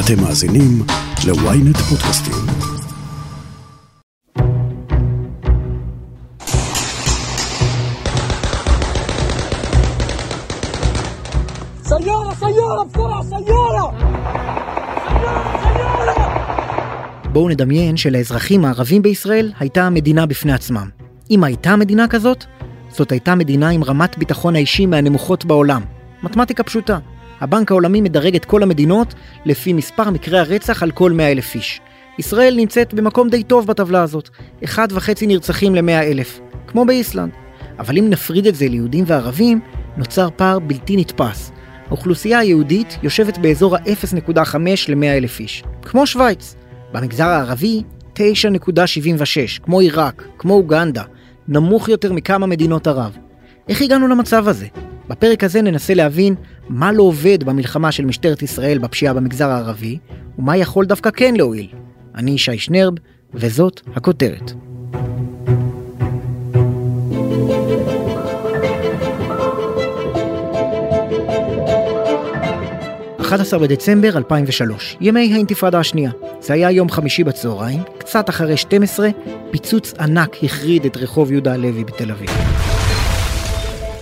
אתם מאזינים ל-ynet פודקאסטים. בואו נדמיין שלאזרחים הערבים בישראל הייתה מדינה בפני עצמם. אם הייתה מדינה כזאת, זאת הייתה מדינה עם רמת ביטחון האישי מהנמוכות בעולם. מתמטיקה פשוטה. הבנק העולמי מדרג את כל המדינות לפי מספר מקרי הרצח על כל 100 אלף איש. ישראל נמצאת במקום די טוב בטבלה הזאת, אחד וחצי נרצחים ל-100 אלף, כמו באיסלנד. אבל אם נפריד את זה ליהודים וערבים, נוצר פער בלתי נתפס. האוכלוסייה היהודית יושבת באזור ה-0.5 ל-100 אלף איש, כמו שווייץ. במגזר הערבי, 9.76, כמו עיראק, כמו אוגנדה, נמוך יותר מכמה מדינות ערב. איך הגענו למצב הזה? בפרק הזה ננסה להבין מה לא עובד במלחמה של משטרת ישראל בפשיעה במגזר הערבי, ומה יכול דווקא כן להועיל. אני ישי שנרב, וזאת הכותרת. 11 בדצמבר 2003, ימי האינתיפאדה השנייה. זה היה יום חמישי בצהריים, קצת אחרי 12, פיצוץ ענק החריד את רחוב יהודה הלוי בתל אביב.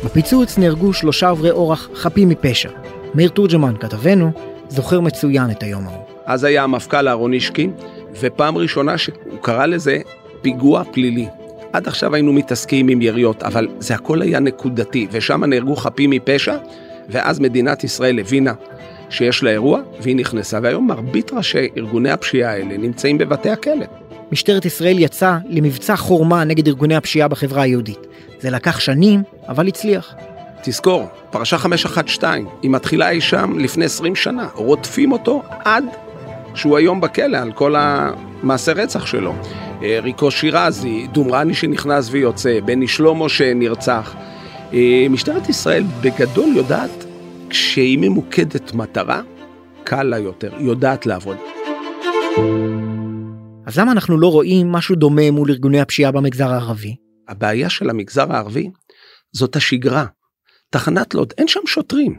בפיצוץ נהרגו שלושה עוברי אורח חפים מפשע. מאיר תורג'מן, כתבנו, זוכר מצוין את היום ההוא. אז היה המפכ"ל אהרון אישקין, ופעם ראשונה שהוא קרא לזה פיגוע פלילי. עד עכשיו היינו מתעסקים עם יריות, אבל זה הכל היה נקודתי, ושם נהרגו חפים מפשע, ואז מדינת ישראל הבינה שיש לה אירוע, והיא נכנסה, והיום מרבית ראשי ארגוני הפשיעה האלה נמצאים בבתי הכלא. משטרת ישראל יצאה למבצע חורמה נגד ארגוני הפשיעה בחברה היהודית. זה לקח שנים, אבל הצליח. תזכור, פרשה 512, היא מתחילה אי שם לפני 20 שנה, רודפים אותו עד שהוא היום בכלא על כל המעשה רצח שלו. אה, ריקו שירזי, דומרני שנכנס ויוצא, בני שלמה שנרצח. אה, משטרת ישראל בגדול יודעת כשהיא ממוקדת מטרה, קל לה יותר, יודעת לעבוד. אז למה אנחנו לא רואים משהו דומה מול ארגוני הפשיעה במגזר הערבי? הבעיה של המגזר הערבי זאת השגרה. תחנת לוד, אין שם שוטרים.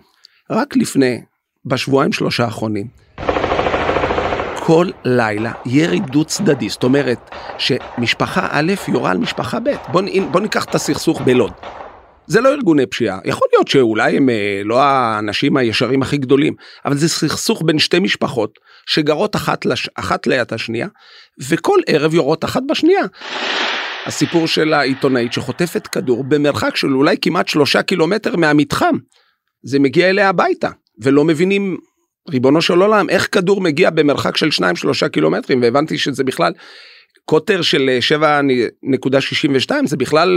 רק לפני, בשבועיים שלושה האחרונים, כל לילה ירי דו צדדי, זאת אומרת שמשפחה א' יורה על משפחה ב'. בוא, בוא ניקח את הסכסוך בלוד. זה לא ארגוני פשיעה, יכול להיות שאולי הם אה, לא האנשים הישרים הכי גדולים, אבל זה סכסוך בין שתי משפחות שגרות אחת, לש... אחת ליד השנייה, וכל ערב יורות אחת בשנייה. הסיפור של העיתונאית שחוטפת כדור במרחק של אולי כמעט שלושה קילומטר מהמתחם. זה מגיע אליה הביתה, ולא מבינים, ריבונו של עולם, איך כדור מגיע במרחק של שניים שלושה קילומטרים, והבנתי שזה בכלל קוטר של 7.62 זה בכלל,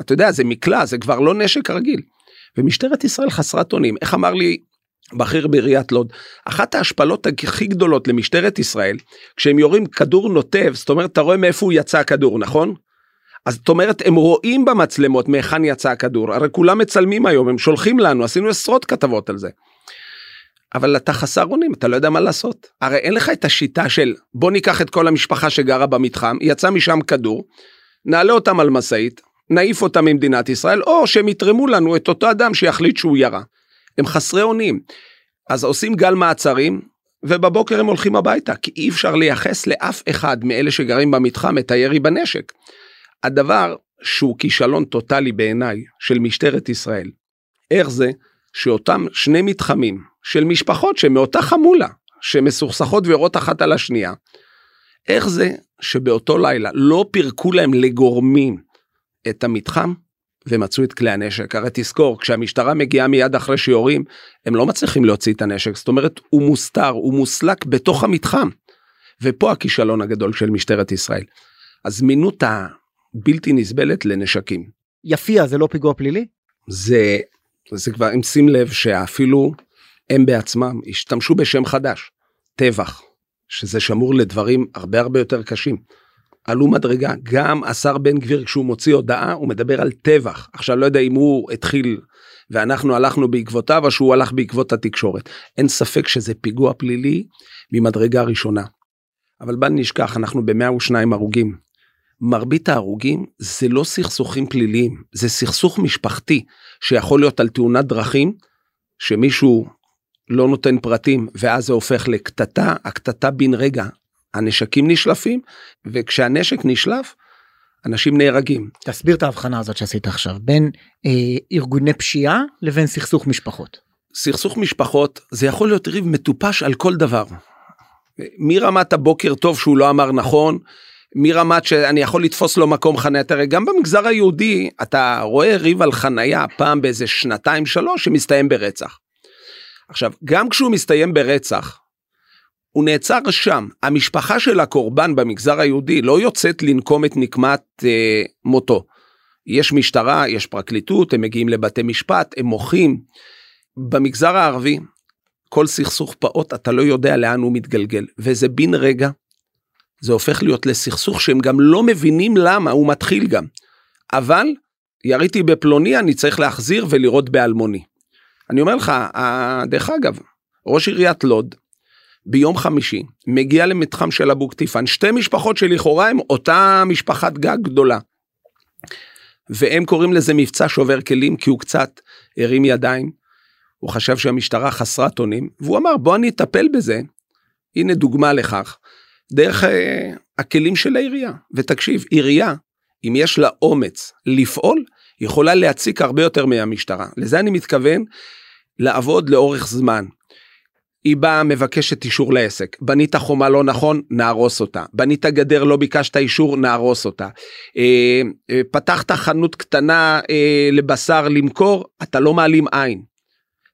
אתה יודע, זה מקלע, זה כבר לא נשק רגיל. ומשטרת ישראל חסרת אונים, איך אמר לי בכיר בעיריית לוד, אחת ההשפלות הכי גדולות למשטרת ישראל, כשהם יורים כדור נוטב, זאת אומרת, אתה רואה מאיפה הוא יצא הכדור, נכון? אז זאת אומרת, הם רואים במצלמות מהיכן יצא הכדור, הרי כולם מצלמים היום, הם שולחים לנו, עשינו עשרות כתבות על זה. אבל אתה חסר אונים, אתה לא יודע מה לעשות. הרי אין לך את השיטה של בוא ניקח את כל המשפחה שגרה במתחם, יצא משם כדור, נעלה אותם על משאית, נעיף אותם ממדינת ישראל, או שהם יתרמו לנו את אותו אדם שיחליט שהוא ירה. הם חסרי אונים. אז עושים גל מעצרים, ובבוקר הם הולכים הביתה, כי אי אפשר לייחס לאף אחד מאלה שגרים במתחם את הירי בנשק. הדבר שהוא כישלון טוטאלי בעיניי של משטרת ישראל, איך זה שאותם שני מתחמים של משפחות שמאותה חמולה, שמסוכסכות ויורות אחת על השנייה, איך זה שבאותו לילה לא פירקו להם לגורמים את המתחם ומצאו את כלי הנשק? הרי תזכור, כשהמשטרה מגיעה מיד אחרי שיורים, הם לא מצליחים להוציא את הנשק, זאת אומרת, הוא מוסתר, הוא מוסלק בתוך המתחם. ופה הכישלון הגדול של משטרת ישראל. הזמינות הבלתי נסבלת לנשקים. יפיע זה לא פיגוע פלילי? זה, זה כבר, אם שים לב שאפילו הם בעצמם השתמשו בשם חדש, טבח, שזה שמור לדברים הרבה הרבה יותר קשים. עלו מדרגה, גם השר בן גביר כשהוא מוציא הודעה הוא מדבר על טבח. עכשיו לא יודע אם הוא התחיל ואנחנו הלכנו בעקבותיו או שהוא הלך בעקבות התקשורת. אין ספק שזה פיגוע פלילי ממדרגה ראשונה. אבל בל נשכח אנחנו ב-102 הרוגים. מרבית ההרוגים זה לא סכסוכים פליליים זה סכסוך משפחתי שיכול להיות על תאונת דרכים שמישהו לא נותן פרטים, ואז זה הופך לקטטה, הקטטה בן רגע, הנשקים נשלפים, וכשהנשק נשלף, אנשים נהרגים. תסביר את ההבחנה הזאת שעשית עכשיו בין אה, ארגוני פשיעה לבין סכסוך משפחות. סכסוך משפחות זה יכול להיות ריב מטופש על כל דבר. מרמת הבוקר טוב שהוא לא אמר נכון, מרמת שאני יכול לתפוס לו מקום חניה, תראה גם במגזר היהודי אתה רואה ריב על חניה פעם באיזה שנתיים שלוש שמסתיים ברצח. עכשיו גם כשהוא מסתיים ברצח הוא נעצר שם המשפחה של הקורבן במגזר היהודי לא יוצאת לנקום את נקמת אה, מותו. יש משטרה יש פרקליטות הם מגיעים לבתי משפט הם מוחים. במגזר הערבי כל סכסוך פעוט אתה לא יודע לאן הוא מתגלגל וזה בן רגע זה הופך להיות לסכסוך שהם גם לא מבינים למה הוא מתחיל גם. אבל יריתי בפלוני אני צריך להחזיר ולירות באלמוני. אני אומר לך, דרך אגב, ראש עיריית לוד ביום חמישי מגיע למתחם של אבו קטיפן שתי משפחות שלכאורה הם אותה משפחת גג גדולה. והם קוראים לזה מבצע שובר כלים כי הוא קצת הרים ידיים. הוא חשב שהמשטרה חסרת אונים והוא אמר בוא אני אטפל בזה. הנה דוגמה לכך. דרך אה, הכלים של העירייה ותקשיב עירייה אם יש לה אומץ לפעול יכולה להציק הרבה יותר מהמשטרה לזה אני מתכוון לעבוד לאורך זמן. היא באה מבקשת אישור לעסק בנית חומה לא נכון נהרוס אותה בנית גדר לא ביקשת אישור נהרוס אותה אה, אה, פתחת חנות קטנה אה, לבשר למכור אתה לא מעלים עין.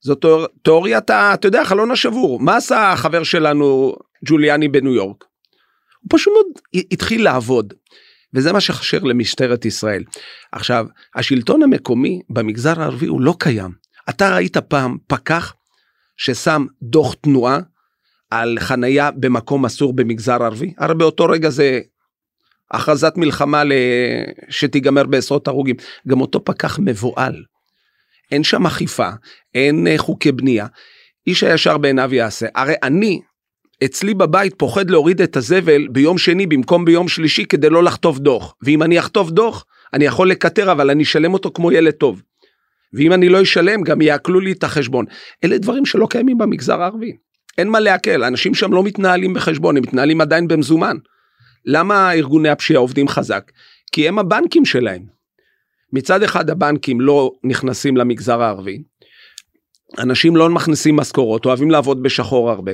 זאת תיאוריית אתה יודע חלון השבור מה עשה החבר שלנו ג'וליאני בניו יורק. הוא פשוט התחיל לעבוד. וזה מה שחשר למשטרת ישראל. עכשיו השלטון המקומי במגזר הערבי הוא לא קיים. אתה ראית פעם פקח ששם דוח תנועה על חנייה במקום אסור במגזר ערבי? הרי באותו רגע זה הכרזת מלחמה שתיגמר בעשרות הרוגים. גם אותו פקח מבוהל. אין שם אכיפה, אין אה, חוקי בנייה. איש הישר בעיניו יעשה. הרי אני אצלי בבית פוחד להוריד את הזבל ביום שני במקום ביום שלישי כדי לא לחטוף דוח. ואם אני אחטוף דוח, אני יכול לקטר אבל אני אשלם אותו כמו ילד טוב. ואם אני לא אשלם גם יעקלו לי את החשבון. אלה דברים שלא קיימים במגזר הערבי. אין מה לעכל, אנשים שם לא מתנהלים בחשבון, הם מתנהלים עדיין במזומן. למה ארגוני הפשיעה עובדים חזק? כי הם הבנקים שלהם. מצד אחד הבנקים לא נכנסים למגזר הערבי, אנשים לא מכניסים משכורות, אוהבים לעבוד בשחור הרבה.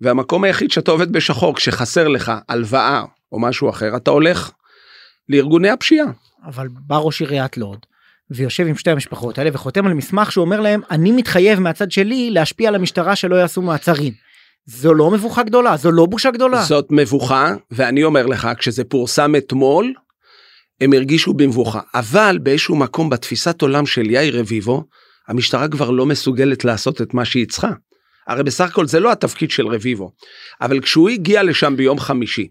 והמקום היחיד שאתה עובד בשחור כשחסר לך הלוואה או משהו אחר אתה הולך לארגוני הפשיעה. אבל בא ראש עיריית לוד ויושב עם שתי המשפחות האלה וחותם על מסמך שאומר להם אני מתחייב מהצד שלי להשפיע על המשטרה שלא יעשו מעצרים. זו לא מבוכה גדולה זו לא בושה גדולה. זאת מבוכה ואני אומר לך כשזה פורסם אתמול הם הרגישו במבוכה אבל באיזשהו מקום בתפיסת עולם של יאיר רביבו המשטרה כבר לא מסוגלת לעשות את מה שהיא צריכה. הרי בסך הכל זה לא התפקיד של רביבו. אבל כשהוא הגיע לשם ביום חמישי,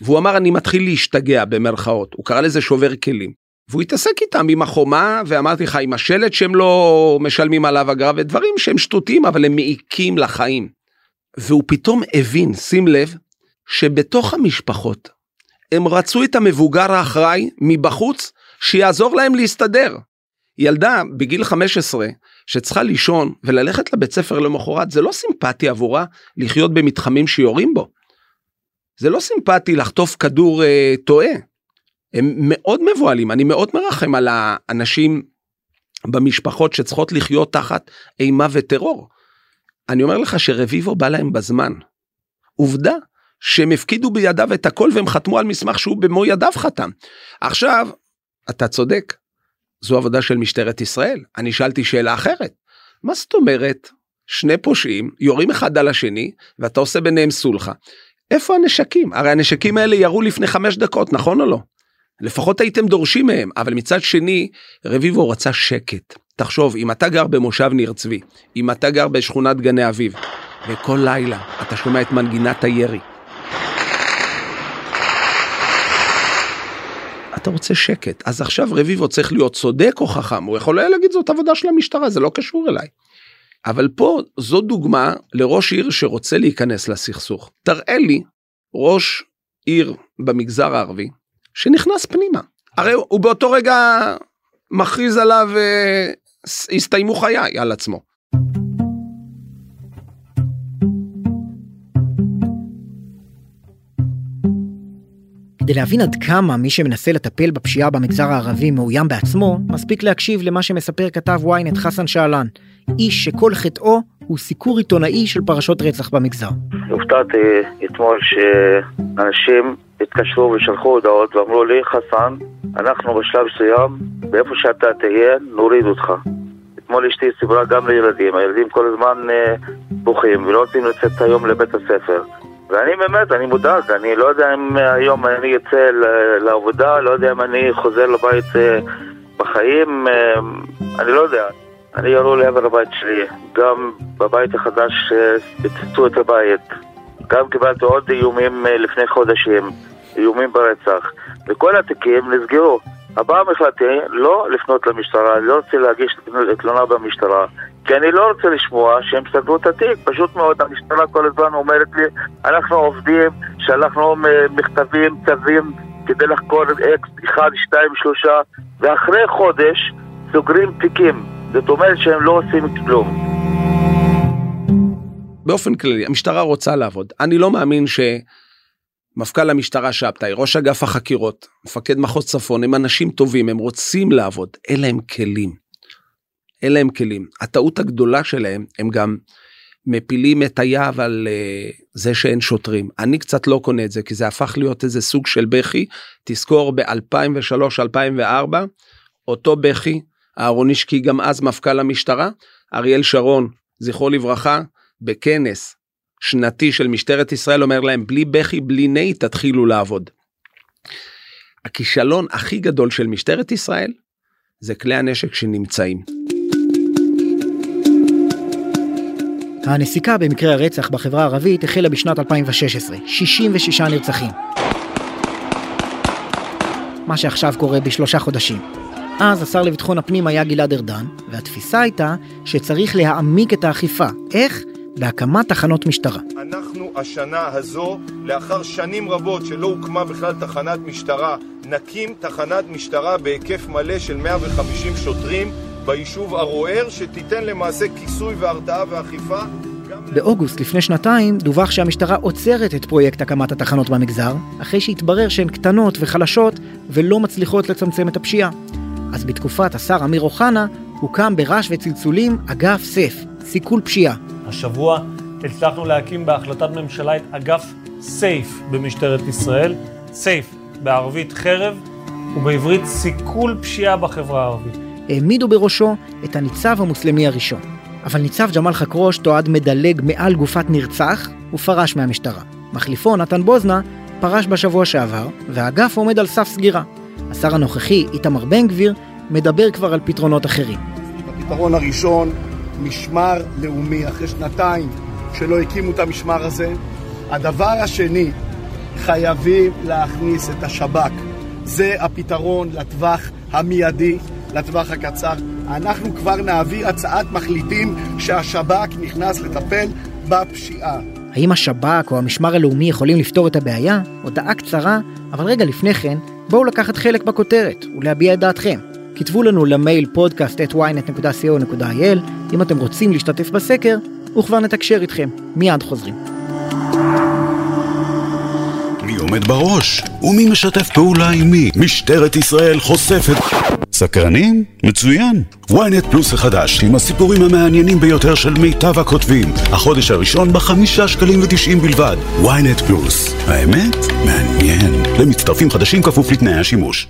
והוא אמר אני מתחיל להשתגע במרכאות, הוא קרא לזה שובר כלים. והוא התעסק איתם עם החומה ואמרתי לך עם השלט שהם לא משלמים עליו אגרה ודברים שהם שטותיים אבל הם מעיקים לחיים. והוא פתאום הבין שים לב שבתוך המשפחות הם רצו את המבוגר האחראי מבחוץ שיעזור להם להסתדר. ילדה בגיל 15 שצריכה לישון וללכת לבית ספר למחרת זה לא סימפטי עבורה לחיות במתחמים שיורים בו. זה לא סימפטי לחטוף כדור אה, טועה. הם מאוד מבוהלים אני מאוד מרחם על האנשים במשפחות שצריכות לחיות תחת אימה וטרור. אני אומר לך שרביבו בא להם בזמן. עובדה שהם הפקידו בידיו את הכל והם חתמו על מסמך שהוא במו ידיו חתם. עכשיו אתה צודק זו עבודה של משטרת ישראל. אני שאלתי שאלה אחרת. מה זאת אומרת? שני פושעים יורים אחד על השני ואתה עושה ביניהם סולחה. איפה הנשקים? הרי הנשקים האלה ירו לפני חמש דקות, נכון או לא? לפחות הייתם דורשים מהם, אבל מצד שני, רביבו רצה שקט. תחשוב, אם אתה גר במושב ניר צבי, אם אתה גר בשכונת גני אביב, וכל לילה אתה שומע את מנגינת הירי, אתה רוצה שקט אז עכשיו רביבו צריך להיות צודק או חכם הוא יכול היה להגיד זאת עבודה של המשטרה זה לא קשור אליי. אבל פה זו דוגמה לראש עיר שרוצה להיכנס לסכסוך תראה לי ראש עיר במגזר הערבי שנכנס פנימה הרי הוא באותו רגע מכריז עליו אה, הסתיימו חיי על עצמו. כדי להבין עד כמה מי שמנסה לטפל בפשיעה במגזר הערבי מאוים בעצמו, מספיק להקשיב למה שמספר כתב ynet חסן שעלן, איש שכל חטאו הוא סיקור עיתונאי של פרשות רצח במגזר. הופתעתי אתמול שאנשים התקשרו ושלחו הודעות ואמרו לי, חסן, אנחנו בשלב מסוים, באיפה שאתה תהיה, נוריד אותך. אתמול אשתי סיפרה גם לילדים, הילדים כל הזמן אה, בוכים ולא רוצים לצאת היום לבית הספר. ואני באמת, אני מודאג, אני לא יודע אם היום אני אצא לעבודה, לא יודע אם אני חוזר לבית אה, בחיים, אה, אני לא יודע. אני ירו לעבר הבית שלי, גם בבית החדש פיצצו את הבית, גם קיבלתי עוד איומים לפני חודשים, איומים ברצח, וכל התיקים נסגרו. הפעם החלטתי לא לפנות למשטרה, לא רוצה להגיש תלונה במשטרה, כי אני לא רוצה לשמוע שהם סגרו את התיק. פשוט מאוד, המשטרה כל הזמן אומרת לי, אנחנו עובדים, שלחנו מכתבים, צווים, כדי לחקור אקס, אחד, שתיים, שלושה, ואחרי חודש סוגרים תיקים. זאת אומרת שהם לא עושים כלום. באופן כללי, המשטרה רוצה לעבוד. אני לא מאמין ש... מפכ"ל המשטרה שבתאי, ראש אגף החקירות, מפקד מחוז צפון, הם אנשים טובים, הם רוצים לעבוד, אין להם כלים. אין להם כלים. הטעות הגדולה שלהם, הם גם מפילים את היהב על uh, זה שאין שוטרים. אני קצת לא קונה את זה, כי זה הפך להיות איזה סוג של בכי. תזכור ב-2003-2004, אותו בכי, אהרון אישקי גם אז מפכ"ל המשטרה, אריאל שרון, זכרו לברכה, בכנס שנתי של משטרת ישראל אומר להם בלי בכי בלי נהי תתחילו לעבוד. הכישלון הכי גדול של משטרת ישראל זה כלי הנשק שנמצאים. הנסיקה במקרה הרצח בחברה הערבית החלה בשנת 2016, 66 נרצחים. מה שעכשיו קורה בשלושה חודשים. אז השר לביטחון הפנים היה גלעד ארדן, והתפיסה הייתה שצריך להעמיק את האכיפה. איך? בהקמת תחנות משטרה. אנחנו השנה הזו, לאחר שנים רבות שלא הוקמה בכלל תחנת משטרה, נקים תחנת משטרה בהיקף מלא של 150 שוטרים ביישוב ערוער, שתיתן למעשה כיסוי והרתעה ואכיפה. באוגוסט לפני שנתיים דווח שהמשטרה עוצרת את פרויקט הקמת התחנות במגזר, אחרי שהתברר שהן קטנות וחלשות ולא מצליחות לצמצם את הפשיעה. אז בתקופת השר אמיר אוחנה הוקם ברעש וצלצולים אגף סף, סיכול פשיעה. השבוע הצלחנו להקים בהחלטת ממשלה את אגף סייף במשטרת ישראל. סייף בערבית חרב ובעברית סיכול פשיעה בחברה הערבית. העמידו בראשו את הניצב המוסלמי הראשון. אבל ניצב ג'מאל חכרוש תועד מדלג מעל גופת נרצח ופרש מהמשטרה. מחליפו, נתן בוזנה, פרש בשבוע שעבר, והאגף עומד על סף סגירה. השר הנוכחי, איתמר בן גביר, מדבר כבר על פתרונות אחרים. הפתרון הראשון משמר לאומי אחרי שנתיים שלא הקימו את המשמר הזה. הדבר השני, חייבים להכניס את השב"כ. זה הפתרון לטווח המיידי, לטווח הקצר. אנחנו כבר נעביר הצעת מחליטים שהשב"כ נכנס לטפל בפשיעה. האם השב"כ או המשמר הלאומי יכולים לפתור את הבעיה? הודעה קצרה, אבל רגע לפני כן, בואו לקחת חלק בכותרת ולהביע את דעתכם. כתבו לנו למייל podcast@ynet.co.il אם אתם רוצים להשתתף בסקר, וכבר נתקשר איתכם. מיד חוזרים. מי עומד בראש? ומי משתף פעולה עם מי? משטרת ישראל חושפת... סקרנים? מצוין. ynet פלוס החדש עם הסיפורים המעניינים ביותר של מיטב הכותבים. החודש הראשון בחמישה שקלים ותשעים בלבד. ynet פלוס. האמת? מעניין. למצטרפים חדשים כפוף לתנאי השימוש.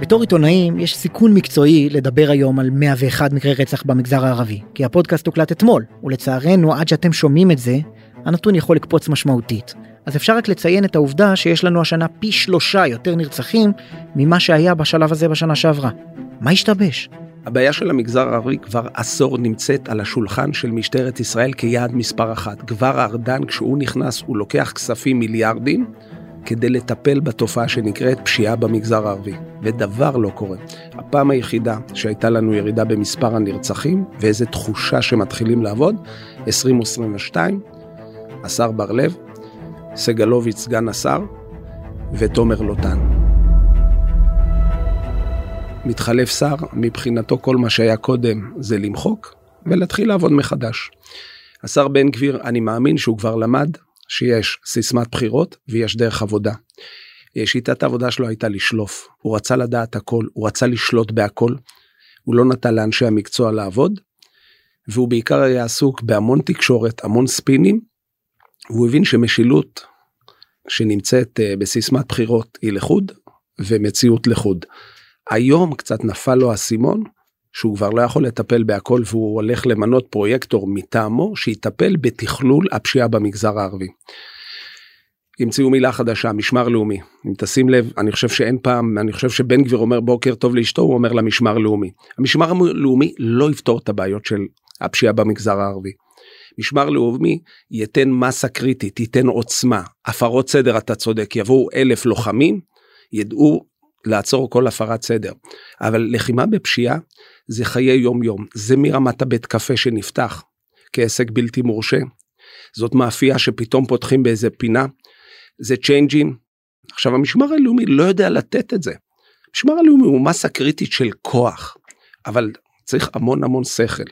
בתור עיתונאים יש סיכון מקצועי לדבר היום על 101 מקרי רצח במגזר הערבי, כי הפודקאסט הוקלט אתמול, ולצערנו עד שאתם שומעים את זה, הנתון יכול לקפוץ משמעותית. אז אפשר רק לציין את העובדה שיש לנו השנה פי שלושה יותר נרצחים ממה שהיה בשלב הזה בשנה שעברה. מה השתבש? הבעיה של המגזר הערבי כבר עשור נמצאת על השולחן של משטרת ישראל כיעד מספר אחת. כבר ארדן כשהוא נכנס הוא לוקח כספים מיליארדים כדי לטפל בתופעה שנקראת פשיעה במגזר הערבי, ודבר לא קורה. הפעם היחידה שהייתה לנו ירידה במספר הנרצחים, ואיזו תחושה שמתחילים לעבוד, 2022, השר בר לב, סגלוביץ' סגן השר, ותומר לוטן. מתחלף שר, מבחינתו כל מה שהיה קודם זה למחוק ולהתחיל לעבוד מחדש. השר בן גביר, אני מאמין שהוא כבר למד שיש סיסמת בחירות ויש דרך עבודה. שיטת העבודה שלו הייתה לשלוף, הוא רצה לדעת הכל, הוא רצה לשלוט בהכל, הוא לא נתן לאנשי המקצוע לעבוד, והוא בעיקר היה עסוק בהמון תקשורת, המון ספינים, והוא הבין שמשילות שנמצאת אה, בסיסמת בחירות היא לחוד ומציאות לחוד. היום קצת נפל לו האסימון שהוא כבר לא יכול לטפל בהכל והוא הולך למנות פרויקטור מטעמו שיטפל בתכלול הפשיעה במגזר הערבי. המציאו מילה חדשה משמר לאומי אם תשים לב אני חושב שאין פעם אני חושב שבן גביר אומר בוקר טוב לאשתו הוא אומר לה משמר לאומי המשמר הלאומי לא יפתור את הבעיות של הפשיעה במגזר הערבי. משמר לאומי ייתן מסה קריטית ייתן עוצמה הפרות סדר אתה צודק יבואו אלף לוחמים ידעו לעצור כל הפרת סדר אבל לחימה בפשיעה זה חיי יום יום זה מרמת הבית קפה שנפתח כעסק בלתי מורשה זאת מאפייה שפתאום פותחים באיזה פינה זה צ'יינג'ים. עכשיו המשמר הלאומי לא יודע לתת את זה. המשמר הלאומי הוא מסה קריטית של כוח, אבל צריך המון המון שכל.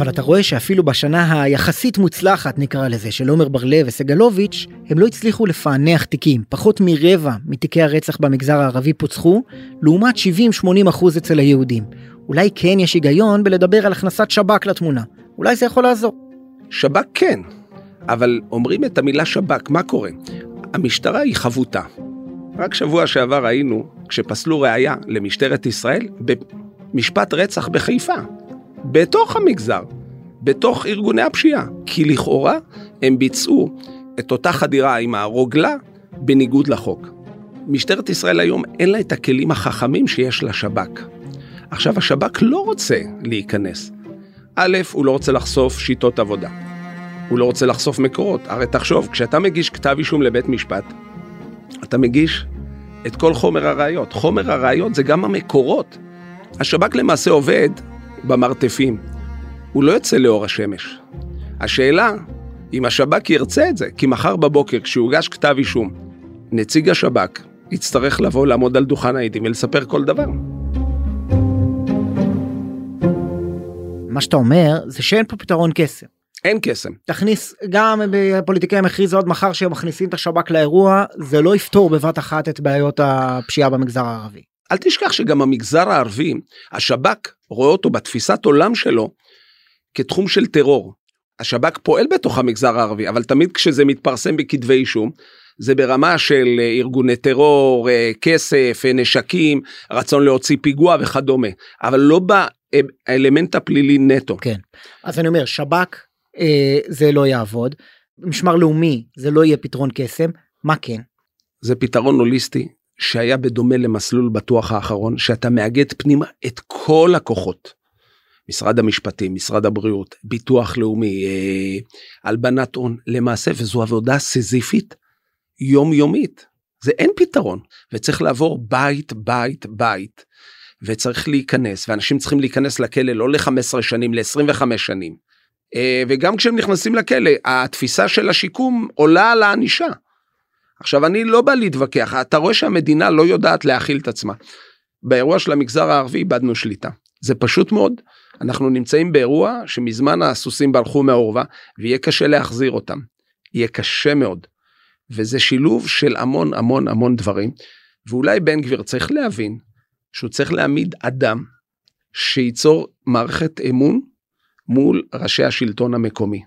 אבל אתה רואה שאפילו בשנה היחסית מוצלחת נקרא לזה של עומר בר לב וסגלוביץ' הם לא הצליחו לפענח תיקים פחות מרבע מתיקי הרצח במגזר הערבי פוצחו לעומת 70-80 אחוז אצל היהודים. אולי כן יש היגיון בלדבר על הכנסת שב"כ לתמונה אולי זה יכול לעזור. שב"כ כן אבל אומרים את המילה שב"כ מה קורה המשטרה היא חבוטה. רק שבוע שעבר היינו כשפסלו ראייה למשטרת ישראל במשפט רצח בחיפה בתוך המגזר, בתוך ארגוני הפשיעה, כי לכאורה הם ביצעו את אותה חדירה עם הרוגלה בניגוד לחוק. משטרת ישראל היום אין לה את הכלים החכמים שיש לשב"כ. עכשיו השב"כ לא רוצה להיכנס. א', הוא לא רוצה לחשוף שיטות עבודה. הוא לא רוצה לחשוף מקורות. הרי תחשוב, כשאתה מגיש כתב אישום לבית משפט, אתה מגיש את כל חומר הראיות. חומר הראיות זה גם המקורות. השב"כ למעשה עובד במרתפים. הוא לא יוצא לאור השמש. השאלה, אם השב"כ ירצה את זה, כי מחר בבוקר כשיוגש כתב אישום, נציג השב"כ יצטרך לבוא לעמוד על דוכן העדים ולספר כל דבר. מה שאתה אומר זה שאין פה פתרון קסם. אין קסם. תכניס גם פוליטיקאים הכריזו עוד מחר שהם מכניסים את השב"כ לאירוע זה לא יפתור בבת אחת את בעיות הפשיעה במגזר הערבי. אל תשכח שגם המגזר הערבי, השב"כ רואה אותו בתפיסת עולם שלו כתחום של טרור. השב"כ פועל בתוך המגזר הערבי, אבל תמיד כשזה מתפרסם בכתבי אישום, זה ברמה של ארגוני טרור, כסף, נשקים, רצון להוציא פיגוע וכדומה, אבל לא באלמנט הפלילי נטו. כן, אז אני אומר, שב"כ אה, זה לא יעבוד, משמר לאומי זה לא יהיה פתרון קסם, מה כן? זה פתרון הוליסטי שהיה בדומה למסלול בטוח האחרון, שאתה מאגד פנימה את כל הכוחות. משרד המשפטים, משרד הבריאות, ביטוח לאומי, אה, הלבנת הון, למעשה, וזו עבודה סיזיפית יומיומית. זה אין פתרון, וצריך לעבור בית, בית, בית, וצריך להיכנס, ואנשים צריכים להיכנס לכלא לא ל-15 שנים, ל-25 שנים. אה, וגם כשהם נכנסים לכלא, התפיסה של השיקום עולה על הענישה. עכשיו אני לא בא להתווכח, אתה רואה שהמדינה לא יודעת להכיל את עצמה. באירוע של המגזר הערבי איבדנו שליטה. זה פשוט מאוד, אנחנו נמצאים באירוע שמזמן הסוסים ברחו מהעורבה ויהיה קשה להחזיר אותם. יהיה קשה מאוד. וזה שילוב של המון המון המון דברים. ואולי בן גביר צריך להבין שהוא צריך להעמיד אדם שייצור מערכת אמון מול ראשי השלטון המקומי.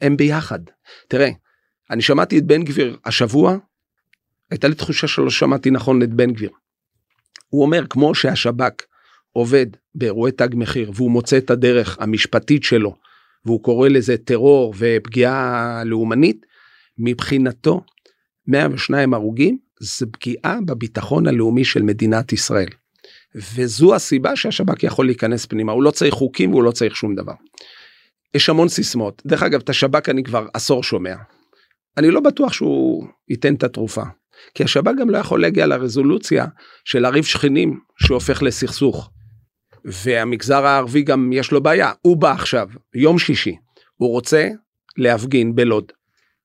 הם ביחד. תראה, אני שמעתי את בן גביר השבוע, הייתה לי תחושה שלא שמעתי נכון את בן גביר. הוא אומר, כמו שהשב"כ עובד באירועי תג מחיר והוא מוצא את הדרך המשפטית שלו, והוא קורא לזה טרור ופגיעה לאומנית, מבחינתו 102 הרוגים זה פגיעה בביטחון הלאומי של מדינת ישראל. וזו הסיבה שהשב"כ יכול להיכנס פנימה, הוא לא צריך חוקים והוא לא צריך שום דבר. יש המון סיסמאות, דרך אגב את השב"כ אני כבר עשור שומע, אני לא בטוח שהוא ייתן את התרופה. כי השב"כ גם לא יכול להגיע לרזולוציה של לריב שכנים שהופך לסכסוך. והמגזר הערבי גם יש לו בעיה, הוא בא עכשיו, יום שישי, הוא רוצה להפגין בלוד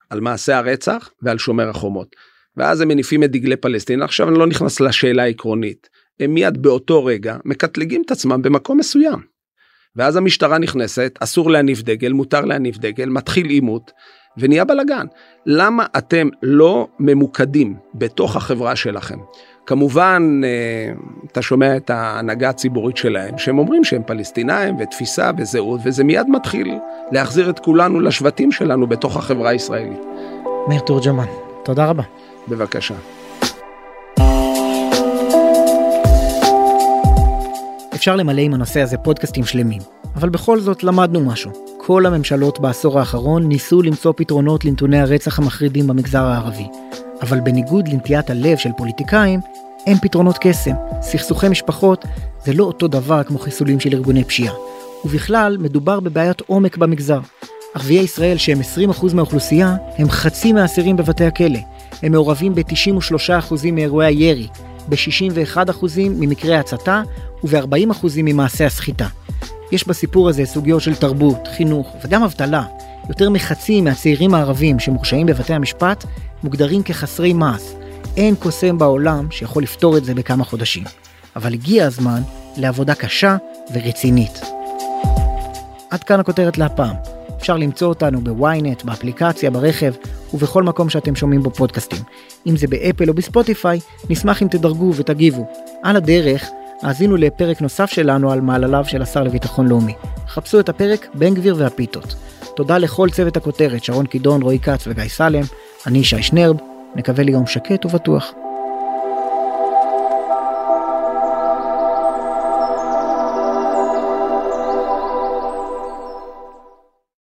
על מעשה הרצח ועל שומר החומות. ואז הם מניפים את דגלי פלסטין, עכשיו אני לא נכנס לשאלה העקרונית, הם מיד באותו רגע מקטלגים את עצמם במקום מסוים. ואז המשטרה נכנסת, אסור להניף דגל, מותר להניף דגל, מתחיל עימות, ונהיה בלאגן. למה אתם לא ממוקדים בתוך החברה שלכם? כמובן, אה, אתה שומע את ההנהגה הציבורית שלהם, שהם אומרים שהם פלסטינאים ותפיסה וזהות, וזה מיד מתחיל להחזיר את כולנו לשבטים שלנו בתוך החברה הישראלית. מאיר תורג'מן, תודה רבה. בבקשה. אפשר למלא עם הנושא הזה פודקאסטים שלמים, אבל בכל זאת למדנו משהו. כל הממשלות בעשור האחרון ניסו למצוא פתרונות לנתוני הרצח המחרידים במגזר הערבי. אבל בניגוד לנטיית הלב של פוליטיקאים, אין פתרונות קסם. סכסוכי משפחות זה לא אותו דבר כמו חיסולים של ארגוני פשיעה. ובכלל, מדובר בבעיית עומק במגזר. ערביי ישראל, שהם 20% מהאוכלוסייה, הם חצי מהאסירים בבתי הכלא. הם מעורבים ב-93% מאירועי הירי, ב-61% ממקרי ההצתה וב-40% ממעשי הסחיטה. יש בסיפור הזה סוגיות של תרבות, חינוך וגם אבטלה. יותר מחצי מהצעירים הערבים שמורשעים בבתי המשפט מוגדרים כחסרי מעש. אין קוסם בעולם שיכול לפתור את זה בכמה חודשים. אבל הגיע הזמן לעבודה קשה ורצינית. עד כאן הכותרת להפעם. אפשר למצוא אותנו בוויינט, באפליקציה, ברכב ובכל מקום שאתם שומעים בו פודקאסטים. אם זה באפל או בספוטיפיי, נשמח אם תדרגו ותגיבו. על הדרך, האזינו לפרק נוסף שלנו על מעלליו של השר לביטחון לאומי. חפשו את הפרק בן גביר והפיתות. תודה לכל צוות הכותרת, שרון קידון, רועי כץ וגיא סלם. אני שי שנרב, נקווה ליום שקט ובטוח.